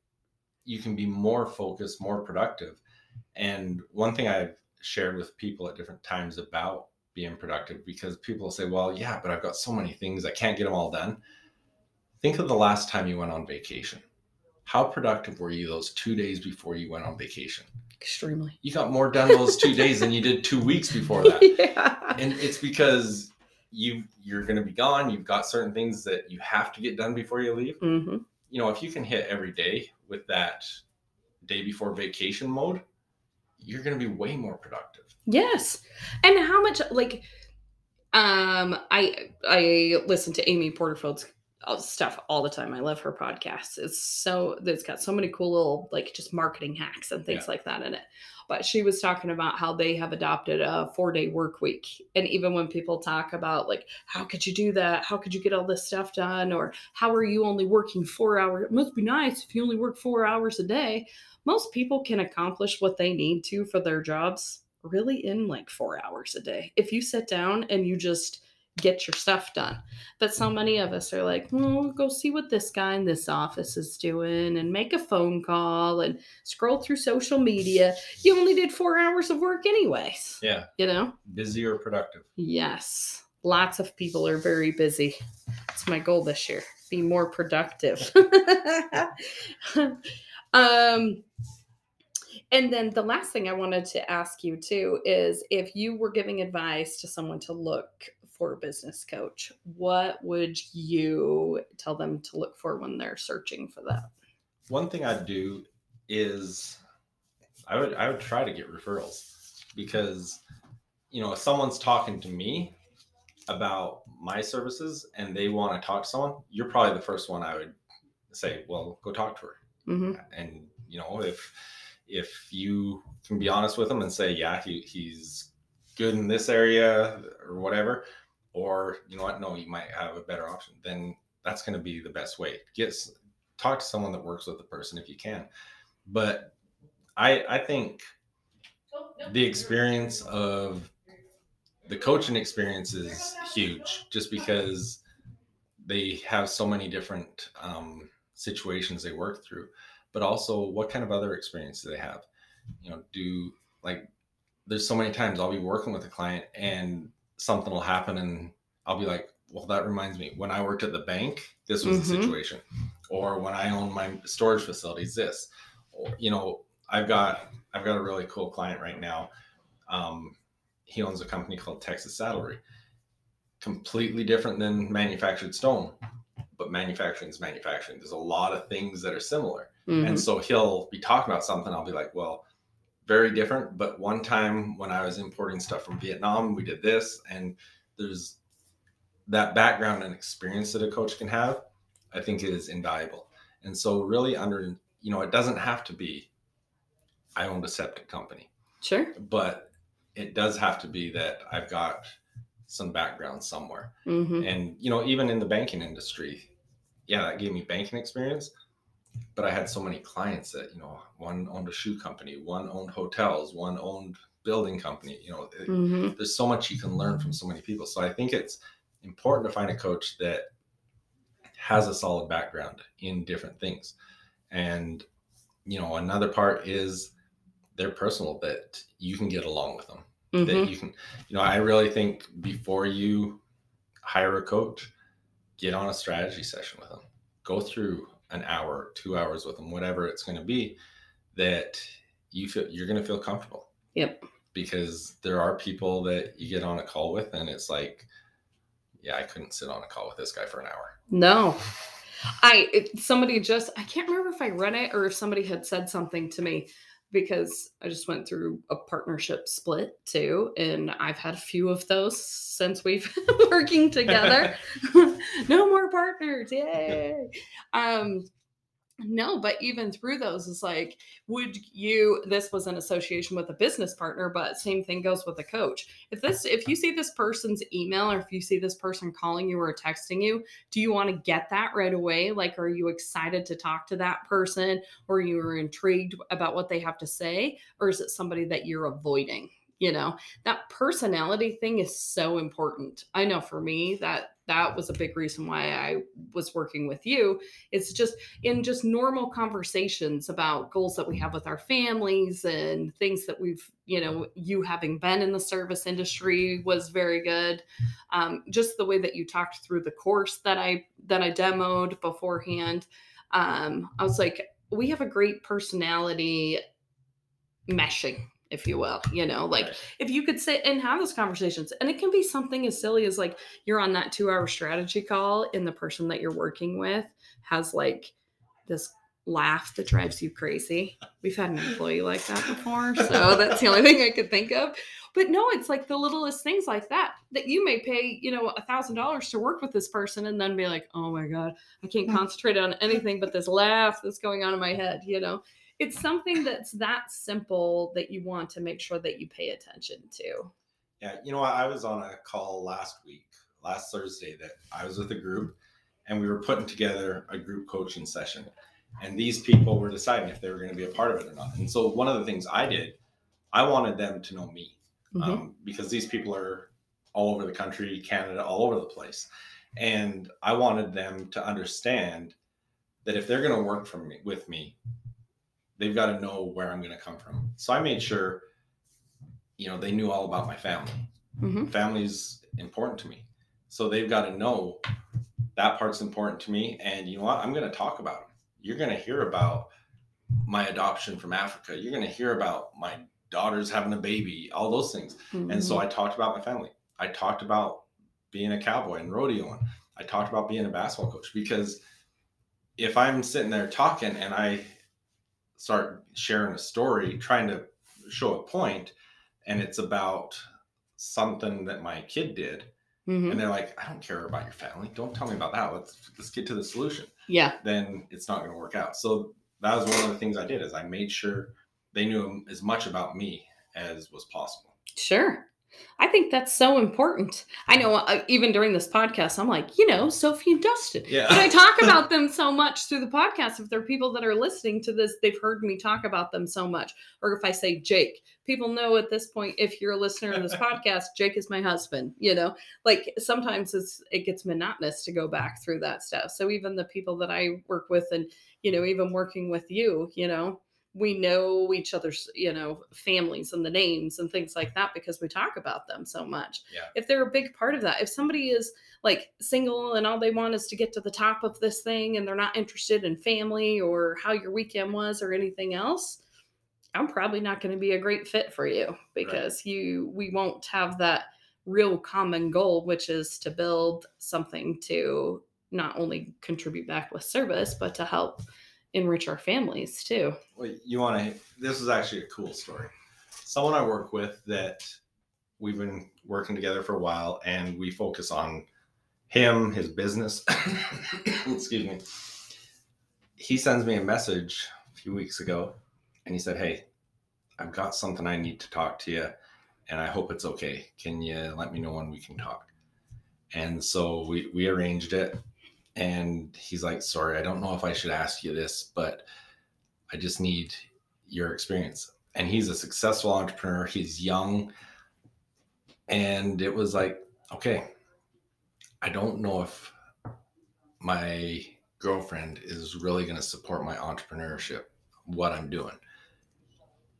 you can be more focused, more productive. And one thing I've shared with people at different times about being productive, because people say, well, yeah, but I've got so many things, I can't get them all done. Think of the last time you went on vacation. How productive were you those two days before you went on vacation? Extremely. You got more done those two days than you did two weeks before that. [laughs] yeah. and it's because you you're going to be gone you've got certain things that you have to get done before you leave hmm you know if you can hit every day with that day before vacation mode you're going to be way more productive Yes. And how much like um I I listen to Amy Porterfield's stuff all the time. I love her podcasts. It's so it's got so many cool little like just marketing hacks and things Yeah. like that in it. But she was talking about how they have adopted a 4-day work week. And even when people talk about like how could you do that? How could you get all this stuff done or how are you only working 4 hours? It must be nice if you only work 4 hours a day. Most people can accomplish what they need to for their jobs really in like four hours a day. If you sit down and you just get your stuff done. But so many of us are like, oh, go see what this guy in this office is doing and make a phone call and scroll through social media. You only did four hours of work, anyways. yeah You know? busy or productive Yes. Lots of people are very busy. It's my goal this year. Be more productive. [laughs] um and then the last thing I wanted to ask you too is if you were giving advice to someone to look for a business coach, what would you tell them to look for when they're searching for that? one thing i'd do is i would i would try to get referrals because you know if someone's talking to me about my services and they want to talk to someone you're probably the first one i would say well go talk to her hmm and you know if if you can be honest with them and say yeah he, he's good in this area or whatever or you know what no you might have a better option then that's going to be the best way. Get talk to someone that works with the person if you can. But i i think the experience of the coaching experience is huge just because they have so many different um, situations they work through but also what kind of other experience do they have? You know do like there's so many times i'll be working with a client and something will happen and i'll be like well that reminds me when i worked at the bank this was the Mhm. situation or when i owned my storage facilities this or you know i've got i've got a really cool client right now um, he owns a company called texas saddlery completely different than manufactured stone but manufacturing is manufacturing there's a lot of things that are similar Mhm. and so he'll be talking about something. I'll be like, well, very different. But one time when I was importing stuff from Vietnam, we did this. And there's that background and experience that a coach can have, I think is invaluable. And so, really, under, you know, it doesn't have to be, I owned a septic company, Sure. but it does have to be that I've got some background somewhere hmm and you know even in the banking industry yeah that gave me banking experience but i had so many clients that you know one owned a shoe company one owned hotels one owned building company you know it- hmm there's so much you can learn from so many people. So i think it's important to find a coach that has a solid background in different things. And you know another part is they're personal that you can get along with them hmm that you can you know i really think before you hire a coach get on a strategy session with them. Go through an hour two hours with them whatever it's going to be that you feel you're going to feel comfortable Yep. because there are people that you get on a call with and it's like yeah, I couldn't sit on a call with this guy for an hour. No. I it, somebody just I can't remember if I read it or if somebody had said something to me because I just went through a partnership split too and I've had a few of those since we've [laughs] been working [laughs] together. [laughs] no more partners. Yay. Um no, but even through those, it's like, would you? This was an association with a business partner, but same thing goes with a coach. If this, if you see this person's email or if you see this person calling you or texting you, do you want to get that right away? Like, are you excited to talk to that person or you are intrigued about what they have to say? Or is it somebody that you're avoiding? You know, that personality thing is so important. I know for me that that was a big reason why I was working with you. It's just in just normal conversations about goals that we have with our families and things that we've, you know, you having been in the service industry was very good. Um, just the way that you talked through the course that I that I demoed beforehand. Um, I was like, we have a great personality meshing if you will you know like right. if you could sit and have those conversations and it can be something as silly as like you're on that two hour strategy call and the person that you're working with has like this laugh that drives you crazy we've had an employee like that before so that's the only thing i could think of but no it's like the littlest things like that that you may pay you know a thousand dollars to work with this person and then be like oh my god i can't mm. concentrate on anything but this laugh that's going on in my head you know it's something that's that simple that you want to make sure that you pay attention to. Yeah, you know? I was on a call last week, last Thursday, that I was with a group and we were putting together a group coaching session. And these people were deciding if they were going to be a part of it or not. And so one of the things I did, I wanted them to know me mm-hmm. um, because these people are all over the country, Canada, all over the place. And I wanted them to understand that if they're going to work for me with me, they've got to know where I'm going to come from. So I made sure, you know, they knew all about my family. Mm-hmm. Family's important to me. So they've got to know that part's important to me. And you know what? I'm going to talk about them. You're going to hear about my adoption from Africa. You're going to hear about my daughter's having a baby, all those things. Mm-hmm. And so mm-hmm. I talked about my family. I talked about being a cowboy and rodeoing. I talked about being a basketball coach because if I'm sitting there talking and I start sharing a story, trying to show a point, and it's about something that my kid did. Mm-hmm. And they're like, I don't care about your family. Don't tell me about that. Let's let's get to the solution. Yeah. Then it's not going to work out. So that was one of the things I did is I made sure they knew as much about me as was possible. Sure. I think that's so important. I know uh, even during this podcast, I'm like, you know, Sophie and Dustin. Yeah. But I talk [laughs] about them so much through the podcast. If there are people that are listening to this, they've heard me talk about them so much. Or if I say Jake, people know at this point, if you're a listener to this [laughs] podcast, Jake is my husband. You know, like sometimes it's it gets monotonous to go back through that stuff. So even the people that I work with and, you know, even working with you, you know, we know each other's you know families and the names and things like that because we talk about them so much yeah. if they're a big part of that if somebody is like single and all they want is to get to the top of this thing and they're not interested in family or how your weekend was or anything else i'm probably not going to be a great fit for you because right. you we won't have that real common goal which is to build something to not only contribute back with service but to help enrich our families too. Well, you want to, this is actually a cool story. Someone I work with that we've been working together for a while and we focus on him, his business. [coughs] Excuse me. He sends me a message a few weeks ago and he said, Hey, I've got something I need to talk to you and I hope it's okay. Can you let me know when we can talk? And so we, we arranged it and he's like, Sorry, I don't know if I should ask you this, but I just need your experience. And he's a successful entrepreneur, he's young. And it was like, Okay, I don't know if my girlfriend is really going to support my entrepreneurship, what I'm doing.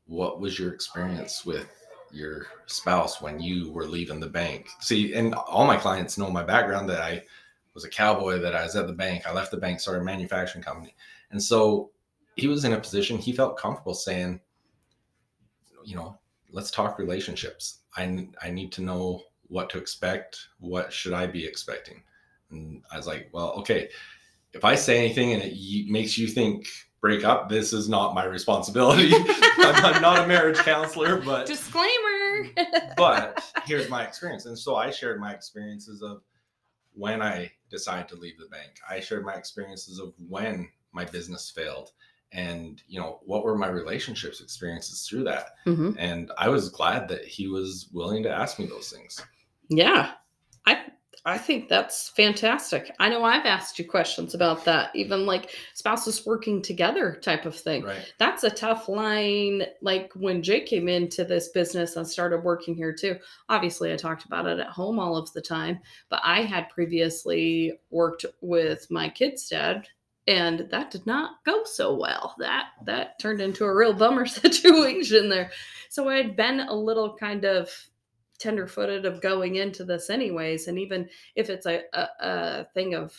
What was your experience with your spouse when you were leaving the bank? See, and all my clients know my background that I was a cowboy that I was at the bank. I left the bank, started a manufacturing company. And so he was in a position he felt comfortable saying, you know, let's talk relationships. I, I need to know what to expect. What should I be expecting? And I was like, well, okay, if I say anything and it makes you think break up, this is not my responsibility. [laughs] I'm, I'm not a marriage counselor, but Disclaimer. [laughs] but here's my experience. And so I shared my experiences of when I decided to leave the bank. I shared my experiences of when my business failed and you know what were my relationships experiences through that Mhm. and i was glad that he was willing to ask me those things Yeah. I I think that's fantastic. I know I've asked you questions about that, even like spouses working together type of thing. right That's a tough line. Like when Jake came into this business and started working here too. Obviously, I talked about it at home all of the time, but I had previously worked with my kid's dad and that did not go so well. That that turned into a real bummer [laughs] situation there. So I had been a little kind of tenderfooted of going into this anyways and even if it's a, a, a thing of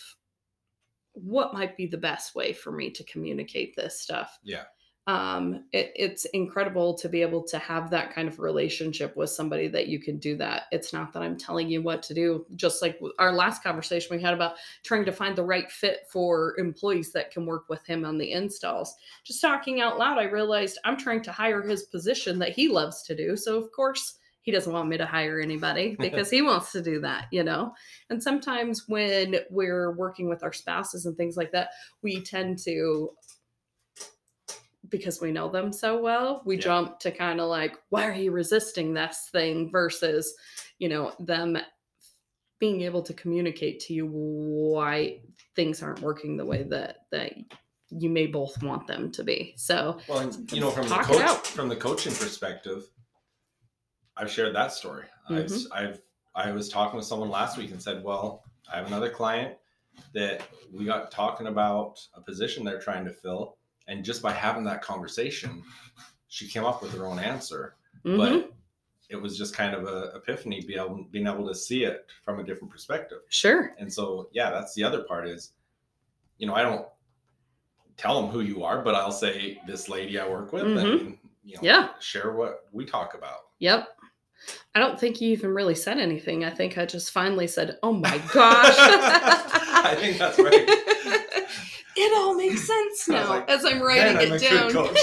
what might be the best way for me to communicate this stuff. Yeah. Um it, it's incredible to be able to have that kind of relationship with somebody that you can do that. It's not that i'm telling you what to do just like our last conversation we had about trying to find the right fit for employees that can work with him on the installs. Just talking out loud i realized i'm trying to hire his position that he loves to do so of course he doesn't want me to hire anybody [laughs] because he wants to do that you know? And sometimes when we're working with our spouses and things like that we tend to because we know them so well we Yeah. jump to kind of like why are you resisting this thing? versus you know them being able to communicate to you why things aren't working the way that that you may both want them to be. So well and you know from the coach from the coaching perspective i've shared that story I've, Mhm. I've i was talking with someone last week and said well i have another client that we got talking about a position they're trying to fill and just by having that conversation she came up with her own answer mhm. but it was just kind of a epiphany be able, being able to see it from a different perspective sure and so yeah that's the other part is you know i don't tell them who you are but i'll say this lady i work with Mhm. and you know Yeah. share what we talk about Yep. I don't think you even really said anything. I think I just finally said, "Oh my gosh." [laughs] I think that's right. [laughs] it all makes sense now like, as I'm writing I'm it down. [laughs]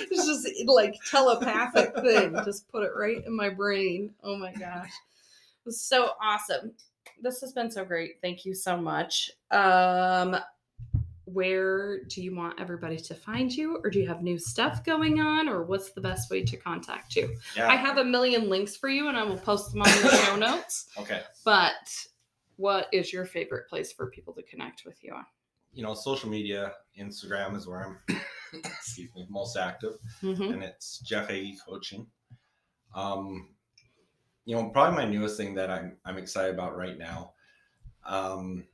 it's just like telepathic thing. Just put it right in my brain. Oh my gosh. It was so awesome. This has been so great. Thank you so much. Um where do you want everybody to find you or do you have new stuff going on or what's the best way to contact you? yeah I have a million links for you and I will post them on the [coughs] show notes. okay But what is your favorite place for people to connect with you on? you know social media instagram is where i'm [coughs] excuse me most active Mhm. and it's Jeff Hagee coaching. Um, you know, probably my newest thing that I'm I'm excited about right now. Um,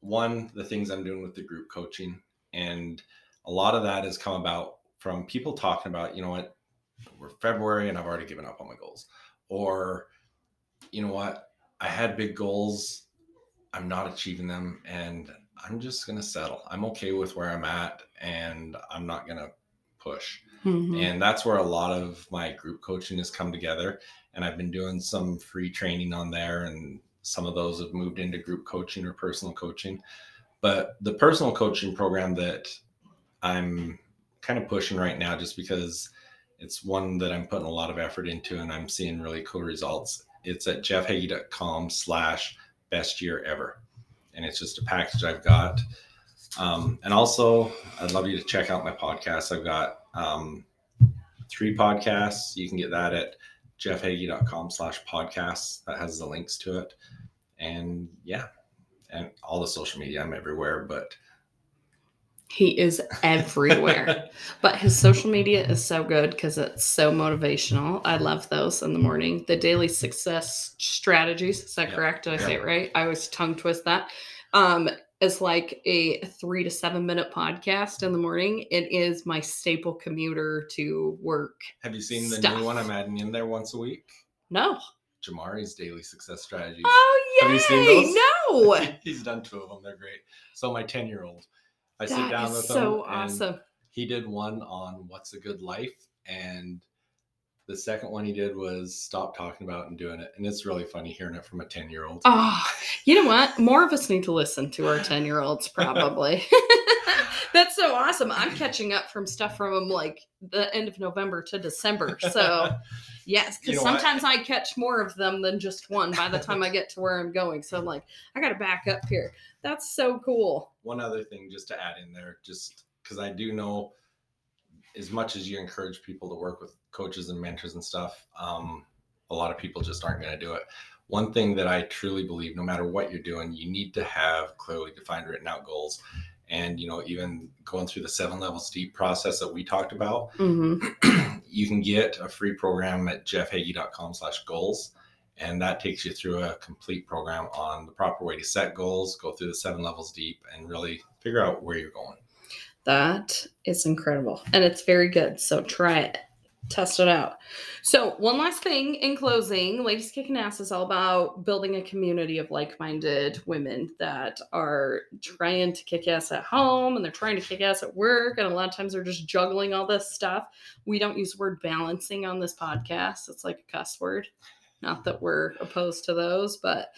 one, the things I'm doing with the group coaching, and a lot of that has come about from people talking about, you know what, we're February and I've already given up on my goals, or you know what, I had big goals, I'm not achieving them, and I'm just gonna settle. I'm okay with where I'm at, and I'm not gonna push. Mhm. and that's where a lot of my group coaching has come together and i've been doing some free training on there and some of those have moved into group coaching or personal coaching but the personal coaching program that i'm kind of pushing right now just because it's one that i'm putting a lot of effort into and i'm seeing really cool results it's at jeffhagee.com slash best year ever and it's just a package i've got um, and also, I'd love you to check out my podcast. I've got um, three podcasts. You can get that at jeffhagee.com slash podcasts. That has the links to it. And yeah, and all the social media. I'm everywhere, but He is everywhere. [laughs] but his social media is so good because it's so motivational. I love those in the morning. The daily success strategies. Is that Yeah. correct? Did I say it right? I always tongue twist that. Um, it's like a three to seven minute podcast in the morning. It is my staple commuter to work. have you seen the Stuff. new one I'm adding in there once a week? No. Jamari's daily success strategies. Oh yay! Have you seen those? No. [laughs] He's done two of them. They're great. So my 10 year old, I sit down with so him so awesome. he did one on what's a good life and The second one he did was stop talking about and doing it. And it's really funny hearing it from a 10 year old. Oh, ah, you know what? More of us need to listen to our 10 year olds, probably. [laughs] That's so awesome. I'm catching up from stuff from like the end of November to December. So, yes, because You know what? sometimes I catch more of them than just one by the time I get to where I'm going. So, I'm like, I got to back up here. That's so cool. one other thing just to add in there, just because I do know as much as you encourage people to work with coaches and mentors and stuff, um, a lot of people just aren't going to do it. One thing that I truly believe, no matter what you're doing, you need to have clearly defined, written out goals. And, you know, even going through the seven levels deep process that we talked about, Mm-hmm. [clears throat] you can get a free program at jeffhagee.com slash goals. And that takes you through a complete program on the proper way to set goals, go through the seven levels deep, and really figure out where you're going. That is incredible. And it's very good. So try it. Test it out. So, one last thing in closing Ladies Kicking Ass is all about building a community of like minded women that are trying to kick ass at home and they're trying to kick ass at work. And a lot of times they're just juggling all this stuff. We don't use the word balancing on this podcast, it's like a cuss word. Not that we're opposed to those, but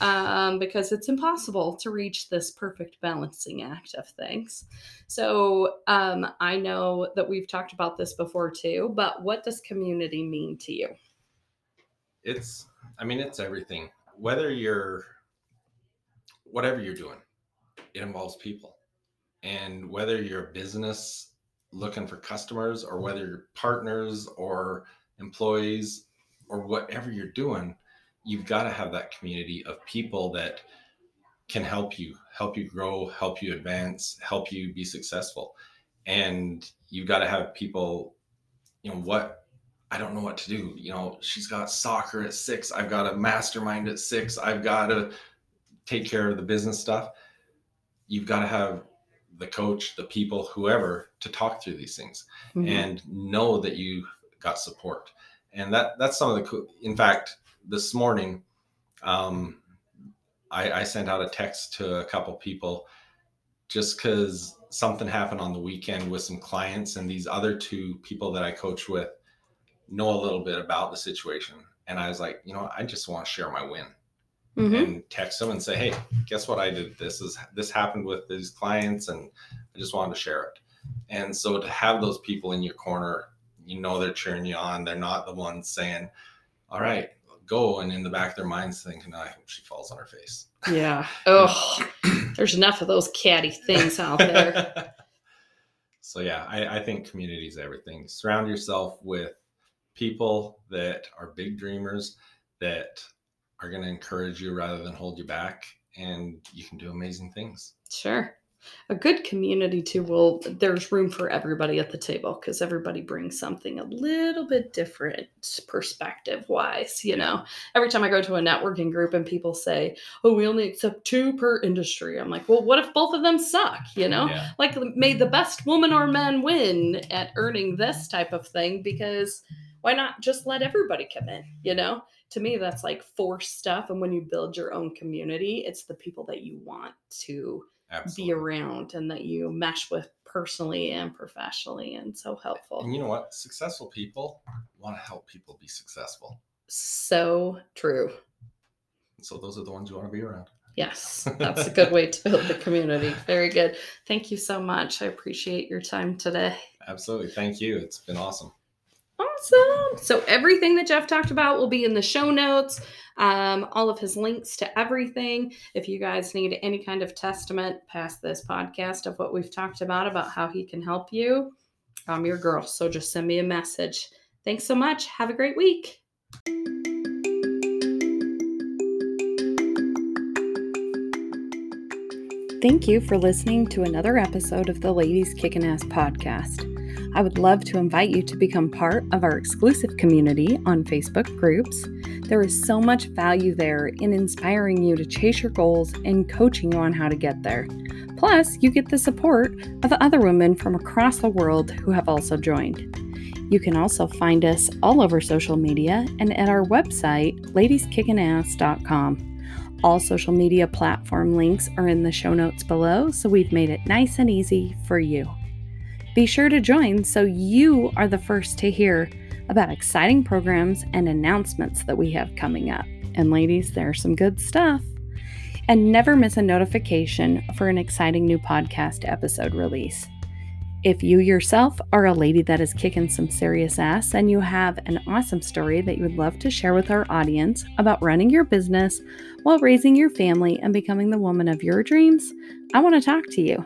um, because it's impossible to reach this perfect balancing act of things. So um, I know that we've talked about this before too, but what does community mean to you? It's, I mean, it's everything. Whether you're, whatever you're doing, it involves people. And whether you're a business looking for customers or whether you're partners or employees or whatever you're doing, you've got to have that community of people that can help you, help you grow, help you advance, help you be successful. And you've got to have people, you know, what I don't know what to do. You know, she's got soccer at six. I've got a mastermind at six. I've got to take care of the business stuff. You've got to have the coach, the people, whoever to talk through these things Mm-hmm. and know that you got support. And that that's some of the cool. In fact, this morning, um, I, I sent out a text to a couple people just because something happened on the weekend with some clients, and these other two people that I coach with know a little bit about the situation. And I was like, you know, I just want to share my win Mhm. and text them and say, hey, guess what I did? This is this happened with these clients, and I just wanted to share it. And so to have those people in your corner, you know they're cheering you on. They're not the ones saying, "All right, go," and in the back of their minds thinking, "I hope she falls on her face." Yeah. [laughs] Oh, there's enough of those catty things out there. [laughs] so yeah, I, I think community is everything. Surround yourself with people that are big dreamers that are going to encourage you rather than hold you back, and you can do amazing things. Sure. A good community too will there's room for everybody at the table because everybody brings something a little bit different perspective wise, you know. Every time I go to a networking group and people say, "Oh, we only accept two per industry." I'm like, "Well, what if both of them suck?" you know? Yeah. Like may the best woman or man win at earning this type of thing because why not just let everybody come in, you know? To me that's like forced stuff and when you build your own community, it's the people that you want to Absolutely. be around and that you mesh with personally and professionally and so helpful. And you know what? Successful people want to help people be successful. So true. So those are the ones you want to be around. Yes, [laughs] that's a good way to build the community. Very good. Thank you so much. I appreciate your time today. Absolutely. Thank you. It's been awesome. Awesome. So everything that Jeff talked about will be in the show notes. Um, all of his links to everything. If you guys need any kind of testament past this podcast of what we've talked about about how he can help you, I'm your girl. So just send me a message. Thanks so much. Have a great week. Thank you for listening to another episode of the Ladies Kickin' Ass podcast. I would love to invite you to become part of our exclusive community on Facebook groups. There is so much value there in inspiring you to chase your goals and coaching you on how to get there. Plus, you get the support of other women from across the world who have also joined. You can also find us all over social media and at our website, ladieskickingass.com. All social media platform links are in the show notes below, so we've made it nice and easy for you. Be sure to join so you are the first to hear about exciting programs and announcements that we have coming up. And ladies, there's some good stuff. And never miss a notification for an exciting new podcast episode release. If you yourself are a lady that is kicking some serious ass and you have an awesome story that you would love to share with our audience about running your business while raising your family and becoming the woman of your dreams, I want to talk to you.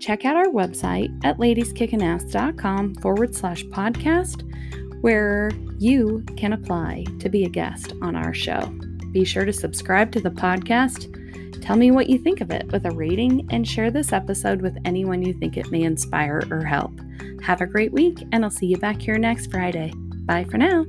Check out our website at ladieskickinass.com forward slash podcast, where you can apply to be a guest on our show. Be sure to subscribe to the podcast Tell me what you think of it with a rating and share this episode with anyone you think it may inspire or help. Have a great week, and I'll see you back here next Friday. Bye for now.